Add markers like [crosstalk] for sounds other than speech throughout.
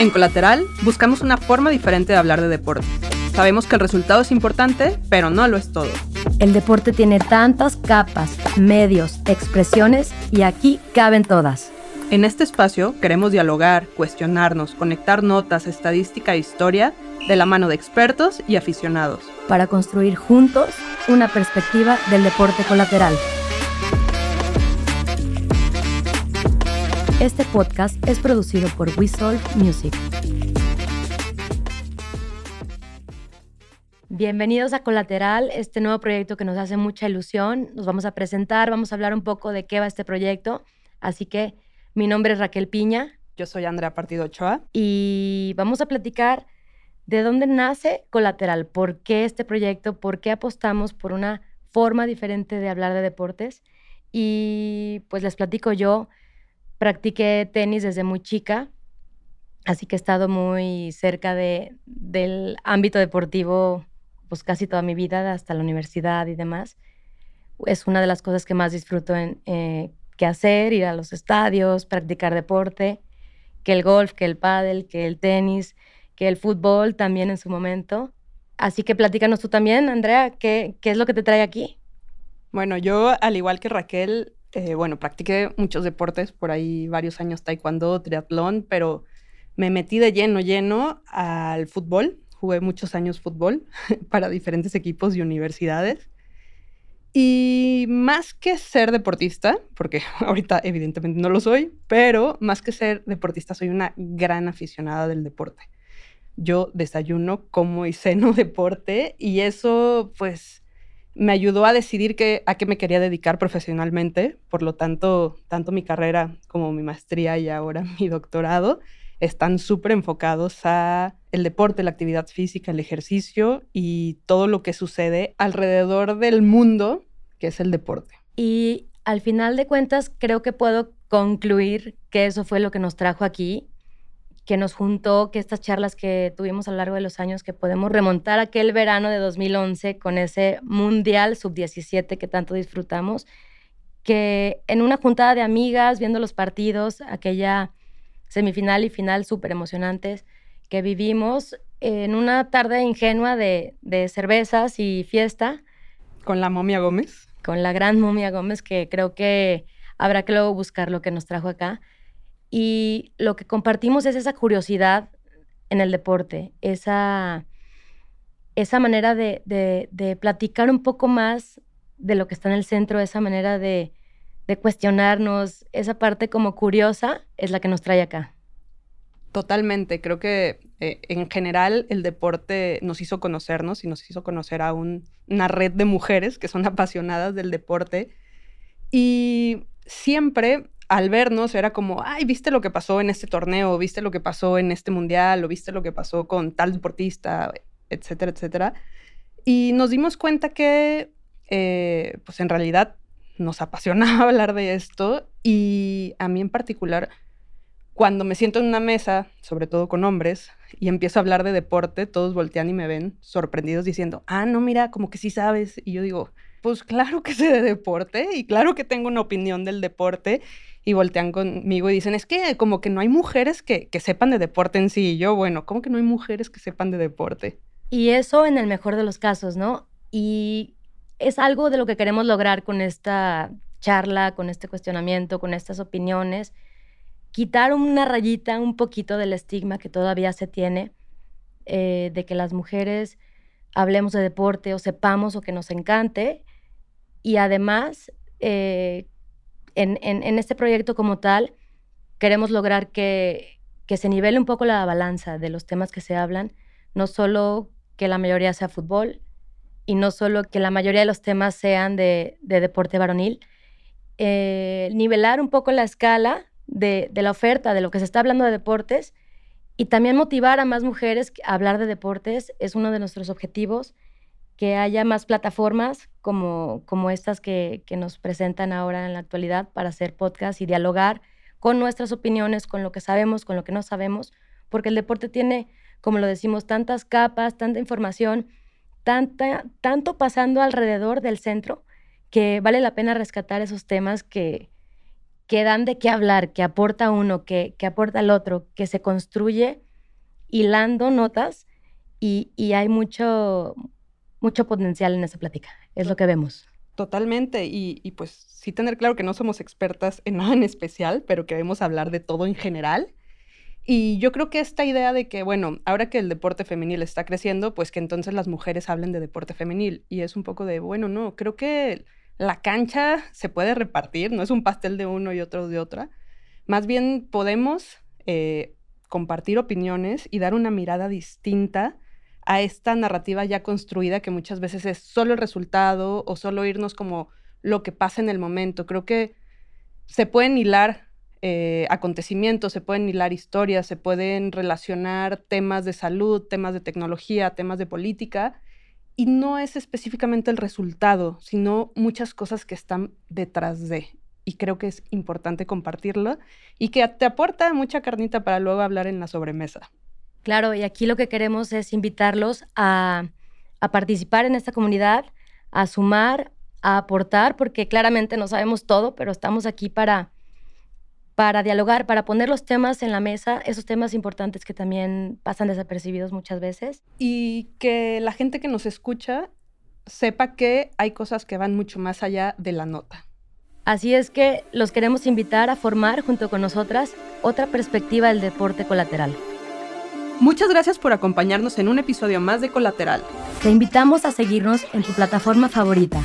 En Colateral buscamos una forma diferente de hablar de deporte. Sabemos que el resultado es importante, pero no lo es todo. El deporte tiene tantas capas, medios, expresiones y aquí caben todas. En este espacio queremos dialogar, cuestionarnos, conectar notas, estadística e historia de la mano de expertos y aficionados. Para construir juntos una perspectiva del deporte colateral. Este podcast es producido por We Music. Bienvenidos a Colateral, este nuevo proyecto que nos hace mucha ilusión. Nos vamos a presentar, vamos a hablar un poco de qué va este proyecto. Así que mi nombre es Raquel Piña. Yo soy Andrea Partido Ochoa. Y vamos a platicar de dónde nace Colateral, por qué este proyecto, por qué apostamos por una forma diferente de hablar de deportes. Y pues les platico yo Practiqué tenis desde muy chica, así que he estado muy cerca de, del ámbito deportivo pues casi toda mi vida, hasta la universidad y demás. Es una de las cosas que más disfruto en, eh, que hacer, ir a los estadios, practicar deporte, que el golf, que el pádel, que el tenis, que el fútbol también en su momento. Así que platícanos tú también, Andrea, ¿qué, qué es lo que te trae aquí? Bueno, yo, al igual que Raquel, eh, bueno, practiqué muchos deportes, por ahí varios años taekwondo, triatlón, pero me metí de lleno, lleno al fútbol. Jugué muchos años fútbol [laughs] para diferentes equipos y universidades. Y más que ser deportista, porque [laughs] ahorita evidentemente no lo soy, pero más que ser deportista soy una gran aficionada del deporte. Yo desayuno, como y ceno [laughs] deporte y eso pues me ayudó a decidir a qué me quería dedicar profesionalmente. Por lo tanto, tanto mi carrera como mi maestría y ahora [laughs] mi doctorado están súper enfocados a el deporte, la actividad física, el ejercicio y todo lo que sucede alrededor del mundo, que es el deporte. Y al final de cuentas, creo que puedo concluir que eso fue lo que nos trajo aquí que nos juntó, que estas charlas que tuvimos a lo largo de los años, que podemos remontar aquel verano de 2011 con ese Mundial Sub-17 que tanto disfrutamos, que en una juntada de amigas, viendo los partidos, aquella semifinal y final súper emocionantes que vivimos en una tarde ingenua de, de cervezas y fiesta. Con la momia Gómez. Con la gran momia Gómez, que creo que habrá que luego buscar lo que nos trajo acá y lo que compartimos es esa curiosidad en el deporte, esa, esa manera de, de, platicar un poco más de lo que está en el centro, esa manera de, de cuestionarnos, esa parte como curiosa es la que nos trae acá. Totalmente, creo que eh, en general el deporte nos hizo conocernos y nos hizo conocer a una red de mujeres que son [laughs] apasionadas del deporte y siempre al vernos era como, ay, viste lo que pasó en este torneo, viste lo que pasó en este mundial, o viste lo que pasó con tal deportista, etcétera, etcétera. Y nos dimos cuenta que, eh, pues en realidad nos apasionaba [laughs] hablar de esto. Y a mí en particular, cuando me siento en una mesa, sobre todo con hombres, y empiezo a hablar de deporte, todos voltean y me ven sorprendidos diciendo, ah, no, mira, como que sí sabes. Y yo digo, pues claro que sé de deporte y claro que tengo una opinión del deporte y voltean conmigo y dicen, es que como que no hay mujeres que, sepan de deporte en sí. Y yo, bueno, ¿cómo que no hay mujeres que sepan de deporte? Y eso en el mejor de los casos, ¿no? Y es algo de lo que queremos lograr con esta charla, con este cuestionamiento, con estas opiniones, quitar una rayita un poquito del estigma que todavía se tiene eh, de que las mujeres hablemos de deporte o sepamos o que nos encante y además eh, en, este proyecto como tal, queremos lograr que, se nivele un poco la balanza de los temas que se hablan, no solo que la mayoría sea fútbol y no solo que la mayoría de los temas sean de, deporte varonil, eh, nivelar un poco la escala de, de, la oferta, de lo que se está hablando de deportes y también motivar a más mujeres a hablar de deportes es uno de nuestros objetivos que haya más plataformas como, como estas que, nos presentan ahora en la actualidad para hacer podcast y dialogar con nuestras opiniones, con lo que sabemos, con lo que no sabemos, porque el deporte tiene, como lo decimos, tantas capas, tanta información, tanta, tanto pasando alrededor del centro, que vale la pena rescatar esos temas que, que dan de qué hablar, que aporta uno, que, que aporta el otro, que se construye hilando notas y, y hay mucho, mucho potencial en esa plática. Es lo que vemos. Totalmente. Y, pues sí tener claro que no somos expertas en [laughs] nada en especial, pero que debemos hablar de todo en general. Y yo creo que esta idea de que, bueno, ahora que el deporte femenil está creciendo, pues que entonces las mujeres hablen de deporte femenil. Y es un poco de, bueno, no, creo que la cancha se puede repartir, no es un pastel de uno y otro de otra. Más bien podemos eh, compartir opiniones y dar una mirada distinta a esta narrativa ya construida que muchas veces es solo el resultado o solo irnos como lo que pasa en el momento. Creo que se pueden hilar eh, acontecimientos, se pueden hilar historias, se pueden relacionar temas de salud, temas de tecnología, temas de política y no es específicamente el resultado, sino muchas cosas que están detrás de. Y creo que es importante compartirlo y que te aporta mucha carnita para luego hablar en la sobremesa. Claro, y aquí lo que queremos es invitarlos a, a participar en esta comunidad, a sumar, a aportar, porque claramente no sabemos todo, pero estamos aquí para, para dialogar, para poner los temas en la mesa, esos temas importantes que también pasan desapercibidos muchas veces. Y que la gente que nos escucha sepa que hay cosas que van mucho más allá de la nota. Así es que los queremos invitar a formar junto con nosotras otra perspectiva del deporte colateral. Muchas gracias por acompañarnos en un episodio más de Colateral. Te invitamos a seguirnos en tu plataforma favorita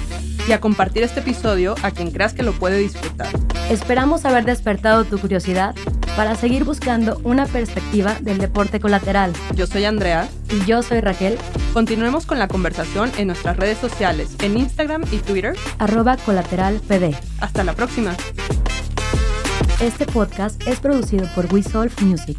y a compartir este episodio a quien creas que lo puede disfrutar. Esperamos haber despertado tu curiosidad para seguir buscando una perspectiva del deporte colateral. Yo soy Andrea. Y yo soy Raquel. Continuemos con la conversación en nuestras redes sociales, en Instagram y Twitter. Arroba colateralpd. Hasta la próxima. Este podcast es producido por We Solve Music.